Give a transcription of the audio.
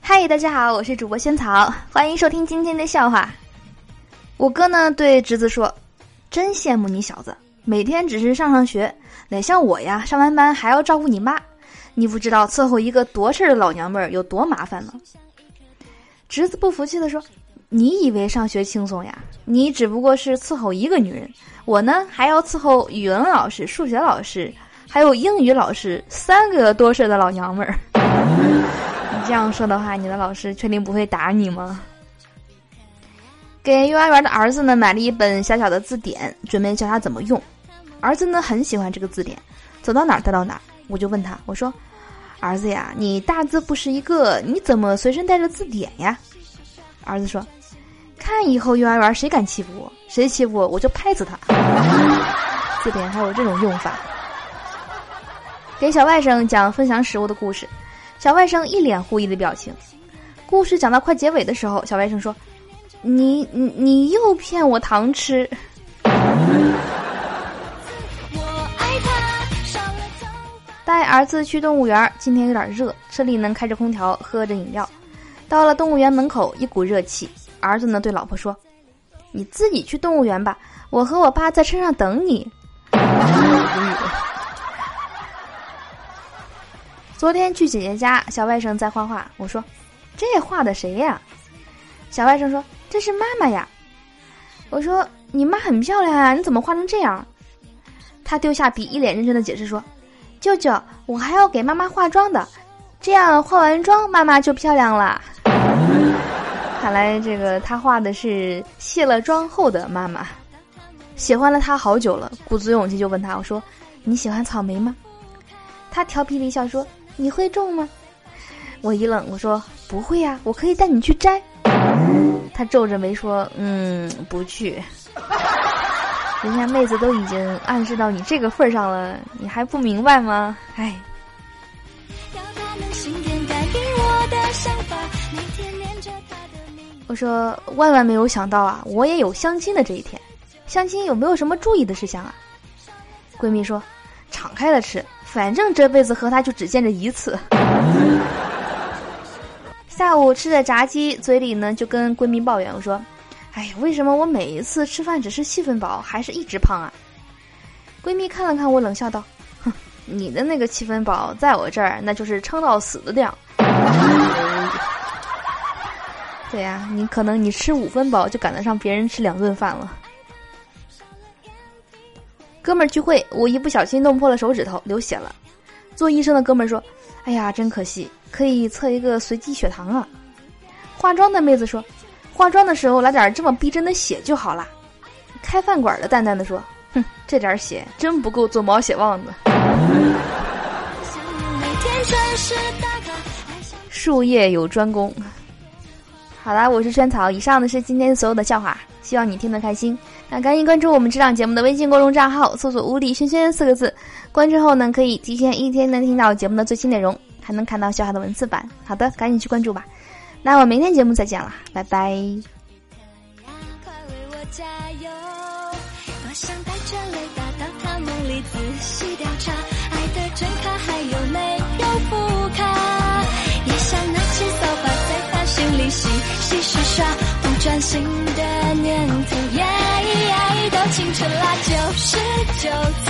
嗨，大家好，我是主播萱草，欢迎收听今天的笑话。我哥呢对侄子说：“真羡慕你小子，每天只是上上学，哪像我呀，上完班还要照顾你妈，你不知道伺候一个多事儿的老娘们儿有多麻烦吗？”侄子不服气的说。你以为上学轻松呀？你只不过是伺候一个女人，我呢还要伺候语文老师、数学老师，还有英语老师，三个多事的老娘们儿。你这样说的话，你的老师确定不会打你吗？给幼儿园的儿子呢买了一本小小的字典，准备教他怎么用。儿子呢很喜欢这个字典，走到哪儿带到哪儿。我就问他，我说：“儿子呀，你大字不识一个，你怎么随身带着字典呀？”儿子说。看以后幼儿园谁敢欺负我，谁欺负我我就拍死他。字典还有这种用法。给小外甥讲分享食物的故事，小外甥一脸狐疑的表情。故事讲到快结尾的时候，小外甥说：“你你你又骗我糖吃。”带儿子去动物园，今天有点热，车里能开着空调，喝着饮料。到了动物园门口，一股热气。儿子呢对老婆说：“你自己去动物园吧，我和我爸在车上等你。”昨天去姐姐家，小外甥在画画，我说：“这画的谁呀？”小外甥说：“这是妈妈呀。”我说：“你妈很漂亮啊，你怎么画成这样？”他丢下笔，一脸认真的解释说：“舅舅，我还要给妈妈化妆的，这样化完妆，妈妈就漂亮了。”看来这个他画的是卸了妆后的妈妈，喜欢了他好久了，鼓足勇气就问他：“我说你喜欢草莓吗？”他调皮的一笑说：“你会种吗？”我一愣，我说：“不会呀，我可以带你去摘。”他皱着眉说：“嗯，不去。人家妹子都已经暗示到你这个份儿上了，你还不明白吗？哎。”我说万万没有想到啊，我也有相亲的这一天。相亲有没有什么注意的事项啊？闺蜜说：“敞开了吃，反正这辈子和他就只见这一次。”下午吃着炸鸡，嘴里呢就跟闺蜜抱怨我说：“哎呀，为什么我每一次吃饭只是七分饱，还是一直胖啊？”闺蜜看了看我，冷笑道：“哼，你的那个七分饱，在我这儿那就是撑到死的量。”对呀，你可能你吃五分饱就赶得上别人吃两顿饭了。哥们儿聚会，我一不小心弄破了手指头，流血了。做医生的哥们儿说：“哎呀，真可惜，可以测一个随机血糖啊。”化妆的妹子说：“化妆的时候来点这么逼真的血就好啦。”开饭馆的淡淡的说：“哼，这点血真不够做毛血旺的。”术业有专攻。好啦，我是萱草。以上的是今天所有的笑话，希望你听得开心。那赶紧关注我们这档节目的微信公众账号，搜索“无敌轩轩”四个字。关注后呢，可以提前一天能听到节目的最新内容，还能看到笑话的文字版。好的，赶紧去关注吧。那我明天节目再见了，拜拜。心里洗洗刷，不专心春来九十九